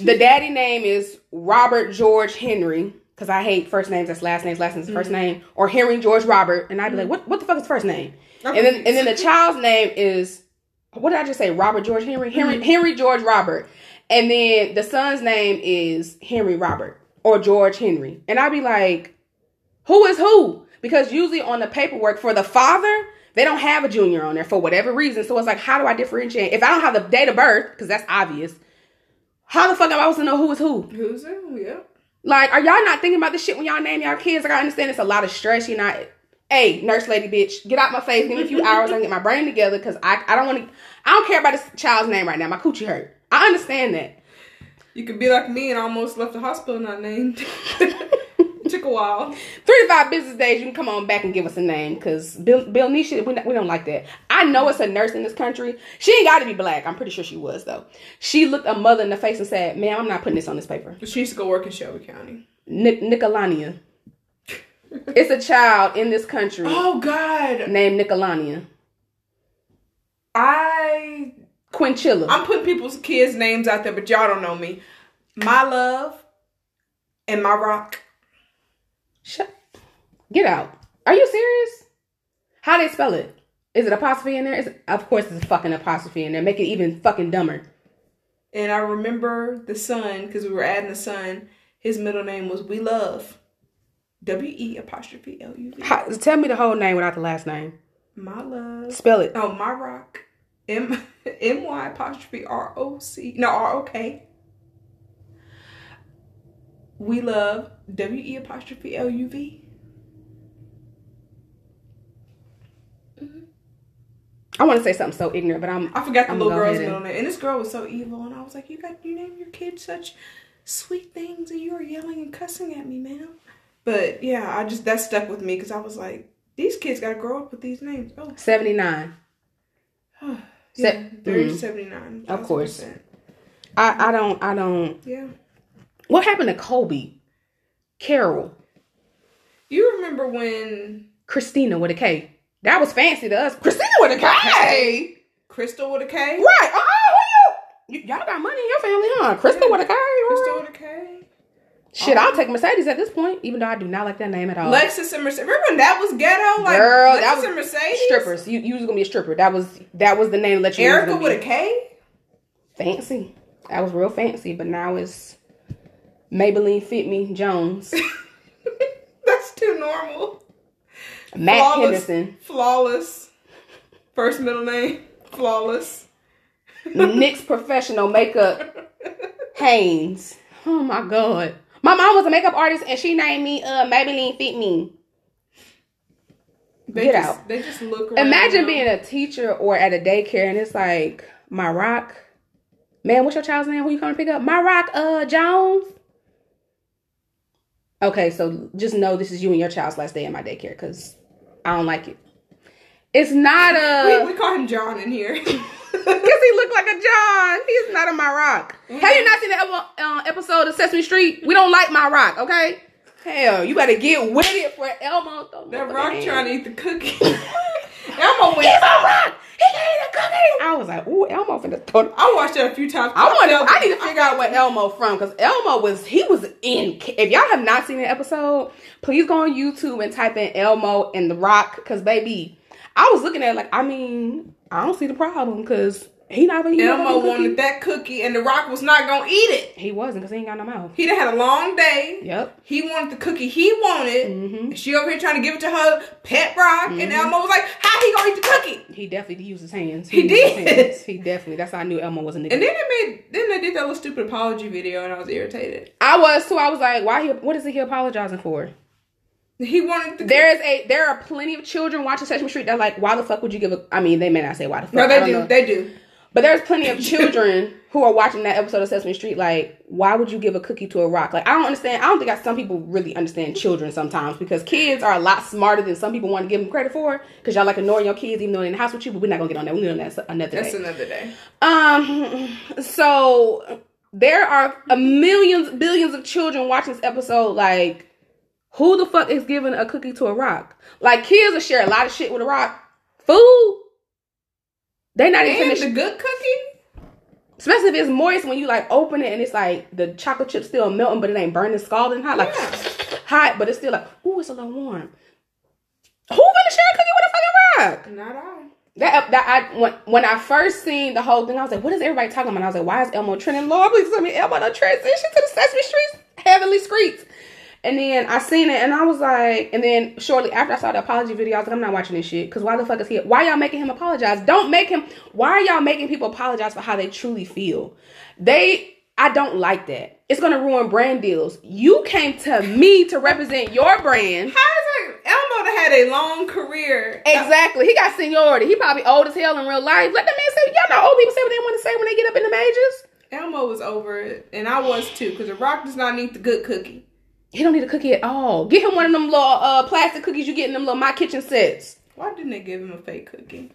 S1: the daddy name is Robert George Henry because I hate first names that's last names, last names first mm-hmm. name, or Henry George Robert, and I'd be like, mm-hmm. what what the fuck is first name? And then and then the child's name is what did I just say? Robert George Henry, Henry mm-hmm. Henry George Robert, and then the son's name is Henry Robert or George Henry, and I'd be like, who is who? Because usually on the paperwork for the father, they don't have a junior on there for whatever reason. So it's like, how do I differentiate? If I don't have the date of birth, because that's obvious, how the fuck am I supposed to know who is who?
S2: Who's who? Yeah.
S1: Like, are y'all not thinking about this shit when y'all name y'all kids? Like, I understand it's a lot of stress. You're not, hey, nurse lady, bitch, get out my face. Give me a few hours. I get my brain together because I, I don't want to, I don't care about this child's name right now. My coochie hurt. I understand that.
S2: You could be like me and almost left the hospital not named. Took a while.
S1: Three to five business days, you can come on back and give us a name because Bill, Bill Nisha, we, we don't like that. I know it's a nurse in this country. She ain't got to be black. I'm pretty sure she was, though. She looked a mother in the face and said, ma'am, I'm not putting this on this paper.
S2: She used to go work in Shelby County.
S1: Nic- Nicolania. it's a child in this country
S2: Oh God.
S1: named Nicolania.
S2: I
S1: Quinchilla.
S2: I'm putting people's kids' names out there, but y'all don't know me. My love and my rock.
S1: Shut. Get out. Are you serious? How they spell it? Is it apostrophe in there? Is it, of course, it's a fucking apostrophe in there. Make it even fucking dumber.
S2: And I remember the son because we were adding the son. His middle name was We Love. W E apostrophe L U V.
S1: Tell me the whole name without the last name.
S2: My love.
S1: Spell it.
S2: Oh, my rock. M M Y apostrophe R O C. No, R O K. We love W E apostrophe L U V. Mm-hmm.
S1: I want to say something so ignorant, but I'm.
S2: I forgot the
S1: I'm
S2: little girl's
S1: ahead
S2: middle name, and this girl was so evil, and I was like, "You got you name your kid such sweet things, and you are yelling and cussing at me, ma'am." But yeah, I just that stuck with me because I was like, "These kids got to grow up with these names." Oh,
S1: 79.
S2: yeah,
S1: Se- mm.
S2: seventy nine.
S1: Of course. I, I don't, I don't.
S2: Yeah.
S1: What happened to Kobe? Carol?
S2: You remember when
S1: Christina with a K. That was fancy to us. Christina with a K.
S2: Crystal with a K?
S1: Right. Oh, who you? Y'all got money in your family, huh? Crystal with a K.
S2: Crystal with a K.
S1: Shit, oh. I'll take Mercedes at this point, even though I do not like that name at all.
S2: Lexus and Mercedes. Remember when that was ghetto? Like
S1: Girl,
S2: Lexus
S1: that was
S2: and Mercedes.
S1: Strippers. You, you was gonna be a stripper. That was that was the name that you.
S2: Erica with
S1: be.
S2: K.
S1: fancy. That was real fancy, but now it's Maybelline Fit Me Jones,
S2: That's too normal.
S1: Matt
S2: Flawless.
S1: Henderson,
S2: Flawless. First middle name. Flawless.
S1: NYX Professional Makeup Haynes. Oh my god. My mom was a makeup artist and she named me uh Maybelline Fit Me.
S2: They
S1: Get
S2: just,
S1: out.
S2: They just look.
S1: Imagine being a teacher or at a daycare and it's like my rock. Man, what's your child's name? Who you coming to pick up? My rock, uh, Jones. Okay, so just know this is you and your child's last day in my daycare because I don't like it. It's not a
S2: we call him John in here.
S1: because he looked like a John. He's not a my rock. Have you not seen the uh, episode of Sesame Street? We don't like my rock, okay? Hell, you better get with it for Elmo.
S2: That rock trying to eat the cookie. Elmo went.
S1: He's a rock. He can eat a cookie. I was like, ooh, Elmo finna throw.
S2: I watched that a few times.
S1: I want to. I need to figure out what Elmo from because Elmo was he was in. If y'all have not seen the episode, please go on YouTube and type in Elmo and the Rock because baby, I was looking at it like I mean I don't see the problem because he not no
S2: Elmo wanted that cookie, and the rock was not gonna eat it.
S1: He wasn't because he ain't got no mouth.
S2: He done had a long day.
S1: Yep.
S2: He wanted the cookie he wanted.
S1: hmm
S2: And She over here trying to give it to her pet rock, and Elmo was like, "How he gonna eat the cookie?"
S1: He definitely used his hands.
S2: He
S1: his
S2: did.
S1: hands. He definitely. That's how I knew Elmo was a nigga.
S2: And then they made, then they did that little stupid apology video, and I was irritated.
S1: I was too. I was like, why? He, what is he apologizing for?
S2: He wanted the.
S1: There is a there are plenty of children watching Sesame Street that are like, why the fuck would you give a? I mean, they may not say why the fuck.
S2: no, they do,
S1: know.
S2: they do.
S1: But there's plenty of children who are watching that episode of Sesame Street. Like, why would you give a cookie to a rock? Like, I don't understand. I don't think I, some people really understand children sometimes because kids are a lot smarter than some people want to give them credit for. Because y'all like ignoring your kids even though they're in the house with you. But we're not gonna get on that. We're gonna get on that another day.
S2: That's another day.
S1: Um, so there are a millions, billions of children watching this episode. Like, who the fuck is giving a cookie to a rock? Like, kids will share a lot of shit with a rock. Food. They not even
S2: And
S1: finna
S2: the good cookie.
S1: Especially if it's moist when you like open it and it's like the chocolate chip still melting, but it ain't burning, scalding hot, like
S2: Yeah.
S1: hot, but it's still like, ooh, it's a little warm. Who gonna share a cookie with a fucking rock?
S2: Not I.
S1: That uh, that I when when I first seen the whole thing, I was like, what is everybody talking about? I was like, why is Elmo trending? Lord, please tell me Elmo done transition to the Sesame Street heavenly streets. And then I seen it and I was like, and then shortly after I saw the apology video, I was like, I'm not watching this shit. Cause why the fuck is he why y'all making him apologize? Don't make him why are y'all making people apologize for how they truly feel? They I don't like that. It's gonna ruin brand deals. You came to me to represent your brand.
S2: How is it? Elmo had a long career.
S1: Exactly. He got seniority. He probably old as hell in real life. Let the man say, y'all know old people say what they want to say when they get up in the majors.
S2: Elmo was over it, and I was too, because the rock does not need the good cookie.
S1: He don't need a cookie at all. Get him one of them little uh, plastic cookies you get in them little My Kitchen sets.
S2: Why didn't they give him a fake cookie?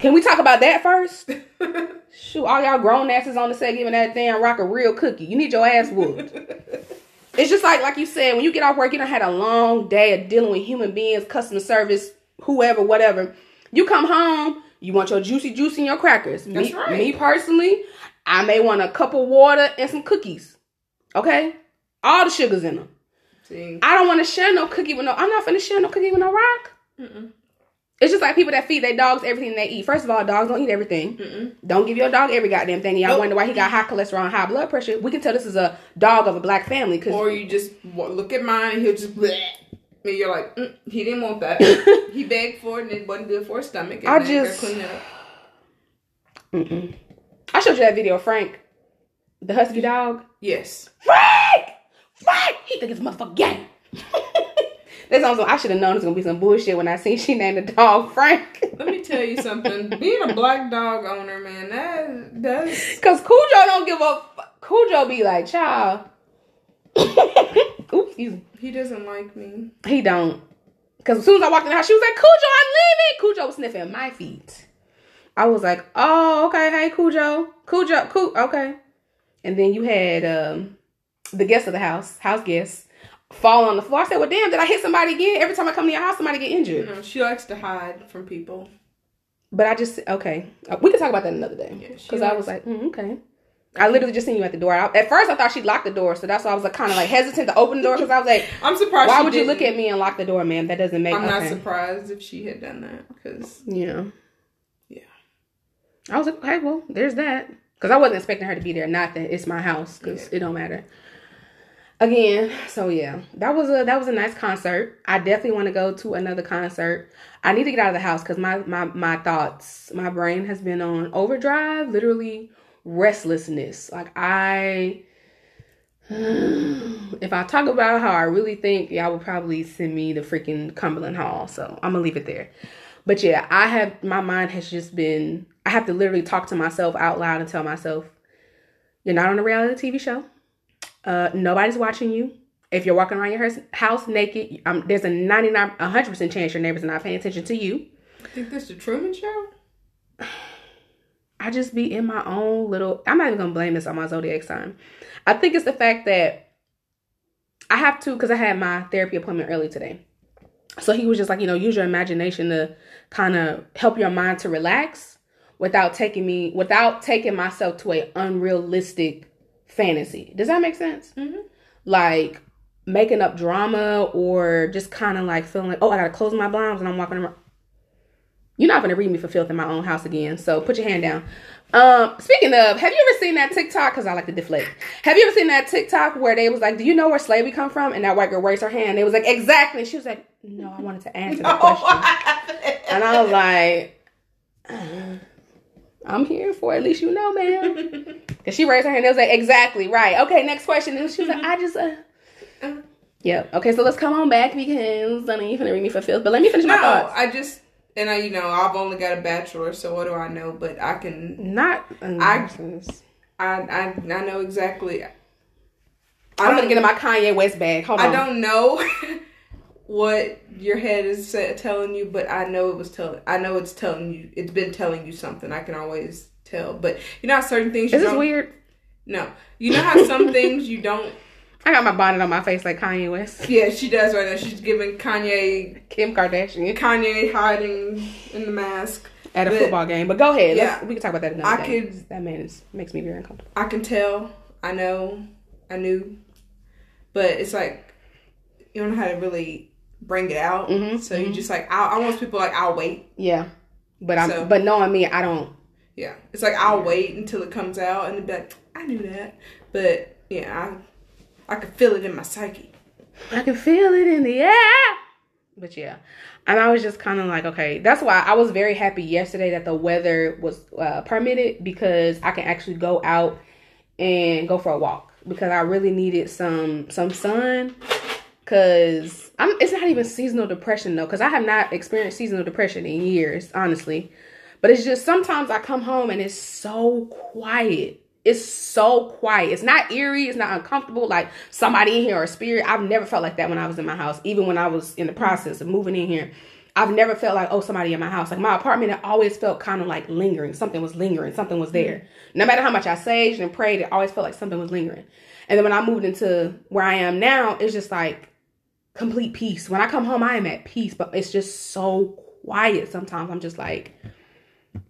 S1: Can we talk about that first? Shoot, all y'all grown asses on the set giving that damn rock a real cookie. You need your ass whooped. it's just like like you said, when you get off work, you done had a long day of dealing with human beings, customer service, whoever, whatever. You come home, you want your juicy juice and your crackers.
S2: That's
S1: me,
S2: right.
S1: me personally, I may want a cup of water and some cookies. Okay? All the sugars in them.
S2: See,
S1: I don't want to share no cookie with no. I'm not finna share no cookie with no rock.
S2: Mm-mm.
S1: It's just like people that feed their dogs everything they eat. First of all, dogs don't eat everything.
S2: Mm-mm.
S1: Don't give your dog every goddamn thing. Y'all
S2: Nope.
S1: wonder why he got high cholesterol and high blood pressure. We can tell this is a dog of a black family because
S2: or you just look at mine, and he'll just. Bleh. And you're like, mm, he didn't want that. he begged for it, and it wasn't good for his stomach. And
S1: I just-
S2: cleaning it up.
S1: I showed you that video, Frank, the husky dog.
S2: Yes.
S1: Frank, He think it's motherfucking game. That's also I should have known it was gonna be some bullshit when I seen she named the dog Frank.
S2: Let me tell you something. Being a black dog owner, man, that that's
S1: Cause Cujo don't give a fuck. Cujo be like, child. Oops, excuse me.
S2: he doesn't like me.
S1: He don't. Cause as soon as I walked in the house, she was like, Cujo, I'm leaving. Cujo was sniffing my feet. I was like, oh, okay, hey Cujo. Cujo, Cu okay. And then you had um the guests of the house, house guests, fall on the floor. I said, well, damn, did I hit somebody again? Every time I come to your house, somebody get
S2: You
S1: injured.
S2: know, she likes to hide from people.
S1: But I just okay. Uh, We can talk about that another day.
S2: Yeah,
S1: Because I was like, mm, okay. I literally just seen you at the door. I, at first, I thought she'd lock the door, so that's why I was like, kind of like hesitant to open the door because I was like,
S2: I'm surprised.
S1: why
S2: she
S1: would you look at me and lock the door, ma'am? That doesn't make.
S2: I'm not surprised if she had done that because
S1: You know.
S2: Yeah.
S1: I was like, okay, well, there's that. Because I wasn't expecting her to be there. Not that it's my house, because
S2: Yeah.
S1: it don't matter. Again, so yeah, that was a that was a nice concert. I definitely want to go to another concert. I need to get out of the house because my my my thoughts, my brain has been on overdrive. Literally restlessness. Like I, if I talk about how I really think, y'all would probably send me the freaking Cumberland Hall. So I'm gonna leave it there. But yeah, I have my mind has just been I have to literally talk to myself out loud and tell myself, you're not on a reality TV show. Uh, nobody's watching you. If you're walking around your house- naked, um, there's a 99, 100% chance your neighbors are not paying attention to you.
S2: I think this the Truman Show.
S1: I just be in my own little. I'm not even gonna blame this on my zodiac sign. I think it's the fact that I have to because I had my therapy appointment early today. So he was just like, you know, use your imagination to kind of help your mind to relax without taking me without taking myself to a unrealistic fantasy. Does that make sense?
S2: Mhm.
S1: Like making up drama or just kind of like feeling like, oh, I gotta close my blinds and I'm walking around. You're not gonna read me for filth in my own house again. So put your hand down. Um, speaking of, have you ever seen that TikTok? Because I like to deflate. Have you ever seen that TikTok where they was like, "Do you know where slavery come from?" And that white girl raised her hand. They was like, "Exactly." She was like, "No, I wanted to answer the question." And I was like, uh, "I'm here for it. at least you know, man." Because she raised her hand. They was like, "Exactly right." Okay, next question. And she was like, "I just." Uh, yeah. Okay, so let's come on back because I know you're gonna read me for filth. But let me finish my
S2: no,
S1: thoughts.
S2: I just and I, you know, I've only got a bachelor, so what do I know? But I can,
S1: Not.
S2: I- I, I, I know exactly. I
S1: I'm gonna get in my Kanye West bag. Hold on.
S2: I don't know what your head is telling you, but I know it was telling. I know it's telling you. It's been telling you something. I can always tell. But you know, how certain things. You
S1: Is this weird?
S2: No, you know how some things you don't.
S1: I got my bonnet on my face like Kanye West,
S2: Yeah, she does right now. She's giving Kanye
S1: Kim Kardashian
S2: Kanye hiding in the mask.
S1: at a
S2: But-
S1: football game. But go ahead.
S2: Yeah.
S1: Let's, we can talk about that another
S2: I
S1: day.
S2: could-
S1: That man is makes me very uncomfortable.
S2: I can tell. I know. I knew. But it's like you don't know how to really bring it out.
S1: Mhm,
S2: So you just like I, I want people like I'll wait.
S1: Yeah, but I'm
S2: So-
S1: but knowing me, I don't.
S2: Yeah, it's like I'll wait until it comes out and be like I knew that. But yeah, I I could feel it in my psyche.
S1: I can feel it in the air. But yeah, and I was just kind of like, okay, that's why I was very happy yesterday that the weather was uh, permitted because I can actually go out and go for a walk because I really needed some some sun. Cause I'm, it's not even seasonal depression though, cause I have not experienced seasonal depression in years, honestly. But it's just sometimes I come home and it's so quiet. It's so quiet. It's not eerie. It's not uncomfortable. Like somebody in here or a spirit. I've never felt like that when I was in my house. Even when I was in the process of moving in here, I've never felt like oh somebody in my house. Like my apartment, it always felt kind of like lingering. Something was lingering. Something was there. No matter how much I saged and prayed, it always felt like something was lingering. And then when I moved into where I am now, it's just like complete peace. When I come home, I am at peace, but it's just so quiet. Sometimes I'm just like,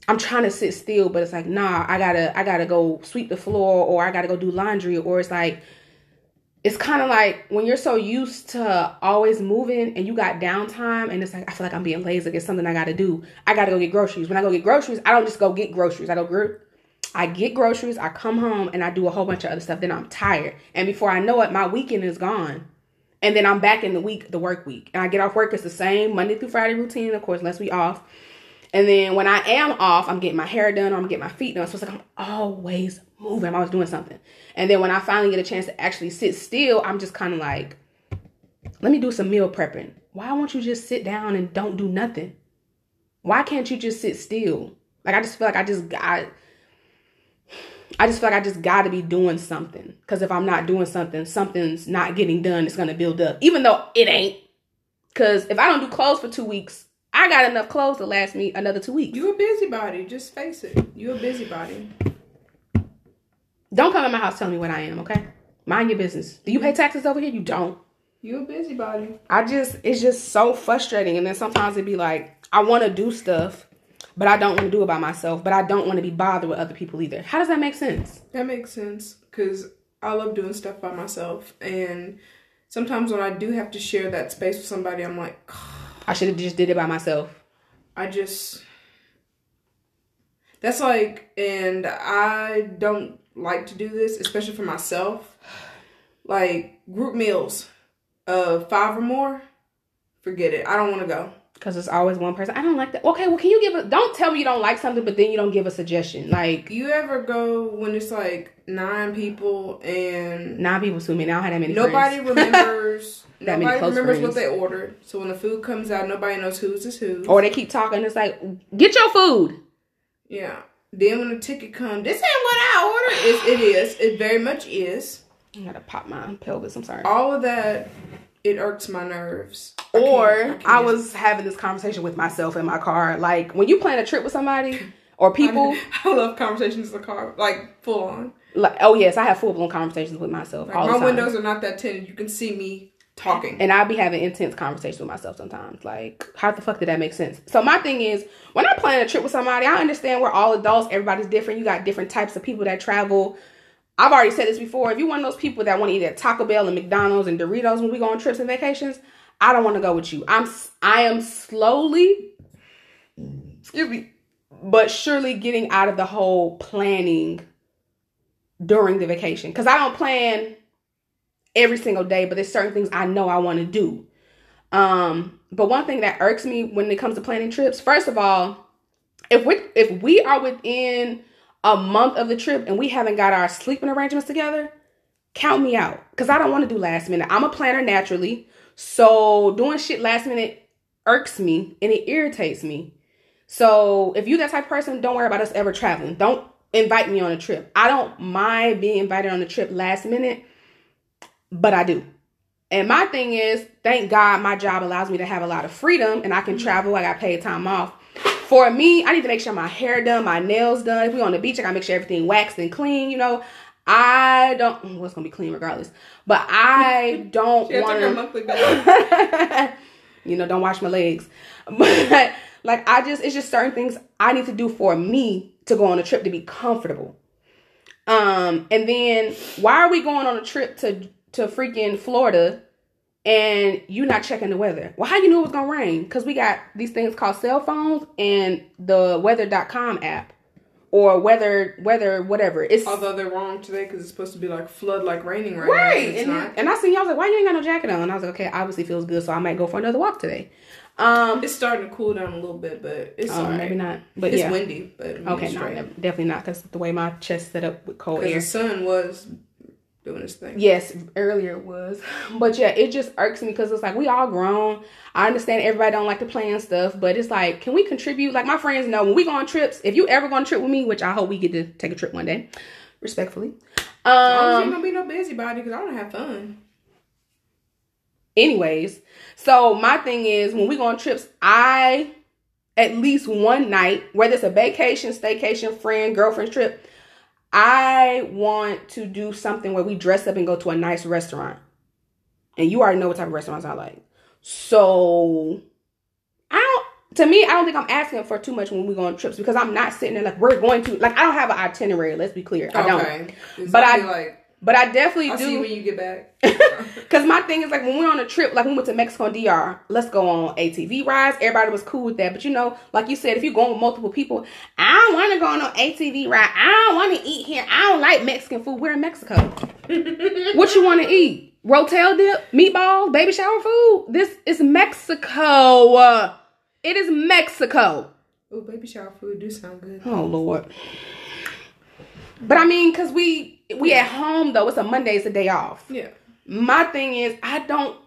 S1: I'm trying to sit still, but it's like, nah, I gotta, I gotta go sweep the floor, or I gotta go do laundry, or it's like, it's kind of like when you're so used to always moving and you got downtime, and it's like I feel like I'm being lazy. It's something I gotta do. I gotta go get groceries. When I go get groceries, I don't just go get groceries. I go gr- I get groceries, I come home, and I do a whole bunch of other stuff. Then I'm tired, and before I know it, my weekend is gone. And then I'm back in the week, the work week. And I get off work, it's the same Monday through Friday routine, of course, unless we off. And then when I am off, I'm getting my hair done or I'm getting my feet done. So it's like I'm always moving. I'm always doing something. And then when I finally get a chance to actually sit still, I'm just kind of like, let me do some meal prepping. Why won't you just sit down and don't do nothing? Why can't you just sit still? Like I just feel like I just got I just feel like I just got to be doing something. Because if I'm not doing something, something's not getting done. It's going to build up. Even though it ain't. Because if I don't do clothes for two weeks, I got enough clothes to last me another two weeks.
S2: You a busybody. Just face it. You a busybody.
S1: Don't come in my house telling me what I am, okay? Mind your business. Do you pay taxes over here? You don't.
S2: You a busybody.
S1: I just, it's just so frustrating. And then sometimes it'd be like, I want to do stuff, but I don't want to do it by myself, but I don't want to be bothered with other people either. How does that make sense?
S2: That makes sense because I love doing stuff by myself. And sometimes when I do have to share that space with somebody, I'm like,
S1: I should have just did it by myself.
S2: I just that's like and I don't like to do this, especially for myself. Like group meals of five or more, forget it. I don't want to go.
S1: Cause it's always one person. I don't like that. Okay, well, can you give a? Don't tell me you don't like something, but then you don't give a suggestion. Like
S2: You ever go when it's like nine people and
S1: nine people too many. I don't have that many.
S2: nobody
S1: friends.
S2: remembers
S1: That many
S2: nobody remembers
S1: friends.
S2: what they ordered. So when the food comes out, nobody knows whose is whose.
S1: or they keep talking. It's like, get your food.
S2: Yeah. Then when the ticket comes, this ain't what I ordered. It's, it is. It very much is.
S1: I gotta pop my pelvis. I'm sorry.
S2: All of that, it irks my nerves. I can't-
S1: Or
S2: can't.
S1: I, was having this conversation with myself in my car. Like when you plan a trip with somebody or people,
S2: I love conversations in the car, like full on.
S1: like oh yes, I have full blown conversations with myself
S2: Like,
S1: all
S2: my
S1: the time.
S2: windows are not that tinted. You can see me talking.
S1: and I'll be having intense conversations with myself sometimes. Like, how the fuck did that make sense? So my thing is, when I plan a trip with somebody, I understand we're all adults. Everybody's different. You got different types of people that travel. I've already said this before. If you're one of those people that want to eat at Taco Bell and McDonald's and Doritos when we go on trips and vacations, I don't want to go with you. I'm I am slowly, excuse me, but surely getting out of the whole planning during the vacation because I don't plan every single day, but there's certain things I know I want to do. Um, but one thing that irks me when it comes to planning trips, first of all, if we if we are within a month of the trip and we haven't got our sleeping arrangements together, count me out because I don't want to do last minute. I'm a planner naturally, so doing shit last minute irks me and it irritates me. So if you that type of person, don't worry about us ever traveling. Don't invite me on a trip. I don't mind being invited on a trip last minute, but I do. And my thing is, thank God my job allows me to have a lot of freedom and I can mm-hmm. travel. I got paid time off. For me, I need to make sure my hair done, my nails done. If we on the beach, I gotta make sure everything waxed and clean. You know, I don't. Well, it's gonna be clean regardless. But I don't
S2: had to
S1: want you know, don't wash my legs. But like I just it's just certain things I need to do for me to go on a trip to be comfortable. Um and then why are we going on a trip to to freaking Florida and you not checking the weather? Well, how you knew it was gonna rain? Cause we got these things called cell phones and the weather.com app or weather weather whatever. It's
S2: Although they're wrong today because it's supposed to be like flood, like raining right, now.
S1: Right.
S2: It's
S1: And,
S2: not.
S1: and I seen y'all like, why you ain't got no jacket on? And I was like, okay, obviously feels good, so I might go for another walk today. Um
S2: It's starting to cool down a little bit, but it's alright.
S1: maybe not. But
S2: It's
S1: yeah.
S2: windy, but
S1: Okay, no, definitely not because the way my chest set up with cold air.
S2: the sun was doing his thing.
S1: Yes, earlier it was, but yeah, it just irks me because it's like we all grown. I understand everybody don't like to plan stuff, but it's like, can we contribute? Like my friends know when we go on trips. If you ever go on a trip with me, which I hope we get to take a trip one day, respectfully.
S2: As long as you
S1: Um,
S2: ain't gonna be no busybody because I don't have fun.
S1: anyways, so my thing is when we go on trips, I at least one night, whether it's a vacation, staycation, friend, girlfriend trip, I want to do something where we dress up and go to a nice restaurant. And you already know what type of restaurants I like. So I don't to me, I don't think I'm asking for too much when we go on trips because I'm not sitting there like we're going to like I don't have an itinerary, let's be clear. I don't.
S2: Okay. It's
S1: But I-
S2: like
S1: But I definitely
S2: I'll see you
S1: do
S2: when you get back.
S1: Cause my thing is like when we were on a trip, like when we went to Mexico and DR, let's go on ATV rides. Everybody was cool with that. But you know, like you said, if you're going with multiple people, I don't want to go on an ATV ride. I don't want to eat here. I don't like Mexican food. We're in Mexico. what you want to eat? Rotel dip, meatballs, baby shower food. This is Mexico. Uh, It is Mexico.
S2: Oh, baby shower food do sound good.
S1: Oh Lord. But I mean, cause we we at home though. It's a Monday. It's a day off.
S2: Yeah.
S1: My thing is, I don't.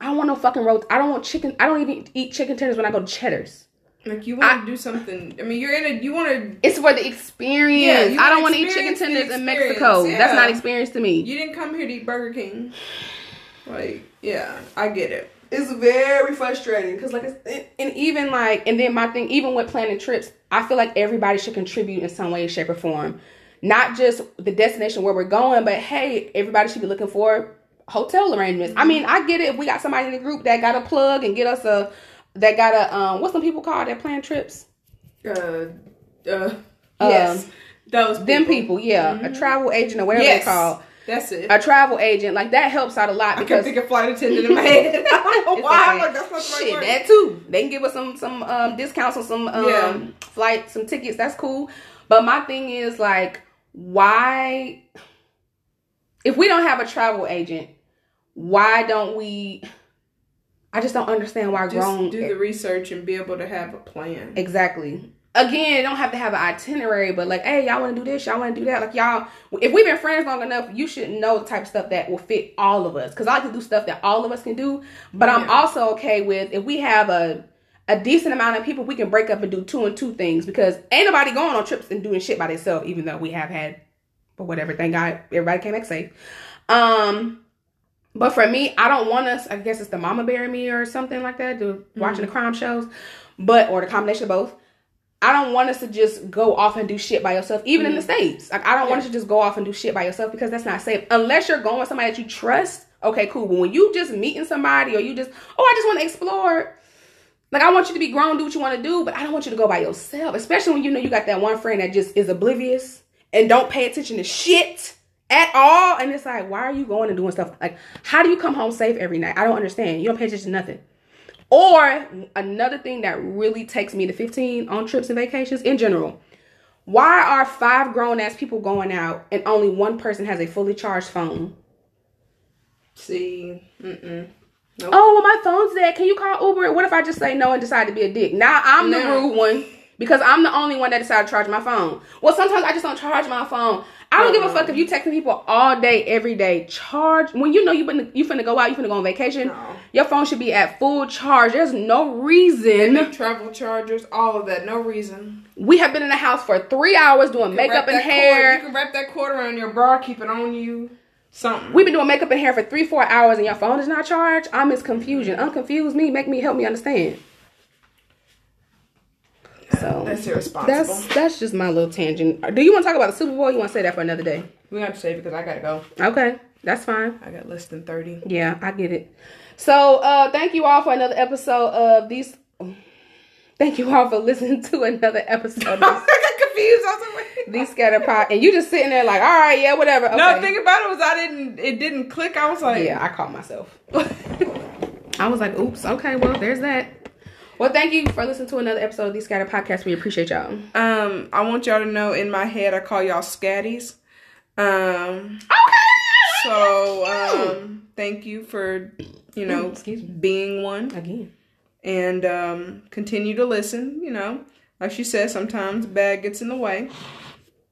S1: I don't want no fucking roast. I don't want chicken. I don't even eat chicken tenders when I go to Cheddar's.
S2: Like you want to do something. I mean, you're in a. You want to.
S1: It's for the experience.
S2: Yeah,
S1: I don't
S2: wanna
S1: eat chicken tenders in Mexico. That's not experience to me.
S2: You didn't come here to eat Burger King. Like, yeah, I get it. It's very frustrating because, like, it's,
S1: and even like, and then my thing, even with planning trips, I feel like everybody should contribute in some way, shape, or form. Not just the destination where we're going, but hey, everybody should be looking for hotel arrangements. I mean, I get it. If we got somebody in the group that got a plug and get us a, that got a, um, what's some people call that plan trips?
S2: uh, uh, yes, those people.
S1: Them people, yeah, a travel agent or whatever
S2: Yes,
S1: they call
S2: that's it.
S1: a travel agent. Like that helps out a lot
S2: I can
S1: because
S2: think of flight attendant in my head. I don't know why. Like, that's not
S1: Shit,
S2: word.
S1: that too. They can give us some some um discounts on some um
S2: Yeah.
S1: flight, some tickets. That's cool. But my thing is like, why? If we don't have a travel agent, why don't we? I just don't understand why
S2: Just
S1: grown
S2: do the research and be able to have a plan.
S1: exactly. Again, don't have to have an itinerary, but like, hey, y'all want to do this, y'all want to do that. Like, y'all, if we've been friends long enough, you should know the type of stuff that will fit all of us. Because I like to do stuff that all of us can do. But I'm also okay with if we have a a decent amount of people, we can break up and do two and two things. Because ain't nobody going on trips and doing shit by themselves, even though we have had, but whatever. Thank God, everybody came back safe. Um, but for me, I don't want us. I guess it's the mama bury me or something like that. Do watching the crime shows, but or the combination of both. I don't want us to just go off and do shit by yourself, even in the states. Like I don't want us to just go off and do shit by yourself because that's not safe. Unless you're going with somebody that you trust. Okay, cool. But when you just meeting somebody or you just, oh, I just want to explore. Like I want you to be grown, do what you want to do, but I don't want you to go by yourself. Especially when you know you got that one friend that just is oblivious and don't pay attention to shit at all. And it's like, why are you going and doing stuff? Like, how do you come home safe every night? I don't understand. You don't pay attention to nothing. Or another thing that really takes me to 15 on trips and vacations in general. Why are five grown ass people going out and only one person has a fully charged phone?
S2: See, mm-mm.
S1: Oh, well, my phone's dead. Can you call Uber? What if I just say no and decide to be a dick? Now I'm the rude one because I'm the only one that decided to charge my phone. Well, sometimes I just don't charge my phone. I don't give a fuck if you uh-uh. texting people all day, every day. Charge when you know you finna, you finna go out, you finna go on vacation.
S2: No.
S1: Your phone should be at full charge. There's no reason.
S2: travel chargers, all of that, no reason.
S1: We have been in the house for three hours doing makeup and
S2: cord-
S1: hair.
S2: you can wrap that cord around your bra, keep it on you. Something.
S1: We've been doing makeup and hair for three, four hours, and your phone is not charged. I'm as confusion. Unconfuse me. Make me help me understand. So
S2: That's irresponsible.
S1: That's that's just my little tangent. Do you want to talk about the Super Bowl? You want to say that for another day?
S2: we have to save it because I gotta go.
S1: Okay, that's fine.
S2: I got less than thirty.
S1: Yeah, I get it. So uh thank you all for another episode of these. Thank you all for listening to another episode
S2: I got confused. I was like,
S1: these scatter pot, and you just sitting there like, all right, yeah, whatever. Okay.
S2: No, the thing about it was I didn't. It didn't click. I was like,
S1: Yeah, I caught myself. I was like, oops, okay, well, there's that. Well, thank you for listening to another episode of These Scatter Podcast. We appreciate y'all.
S2: Um, I want y'all to know in my head I call y'all scatties. Um,
S1: Okay.
S2: so um, thank you for you know being one
S1: Again.
S2: And um, continue to listen. You know, like she said, sometimes bad gets in the way.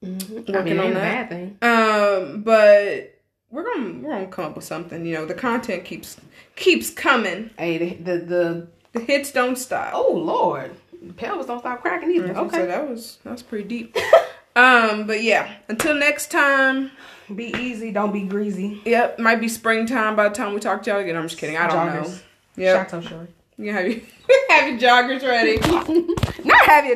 S1: Mm-hmm.
S2: Working
S1: it
S2: on
S1: ain't a
S2: that.
S1: bad thing.
S2: Um, but we're gonna we're gonna come up with something. You know, the content keeps keeps coming.
S1: Hey, the the, the
S2: The hits don't stop.
S1: oh lord, the pelvis don't stop cracking either.
S2: So
S1: Okay,
S2: that was that was pretty deep. um, but yeah, until next time.
S1: be easy, don't be greasy.
S2: Yep, might be springtime by the time we talk to y'all again. I'm just kidding. I don't know. Yeah.
S1: Chateau short.
S2: You have your have your joggers ready.
S1: Not have your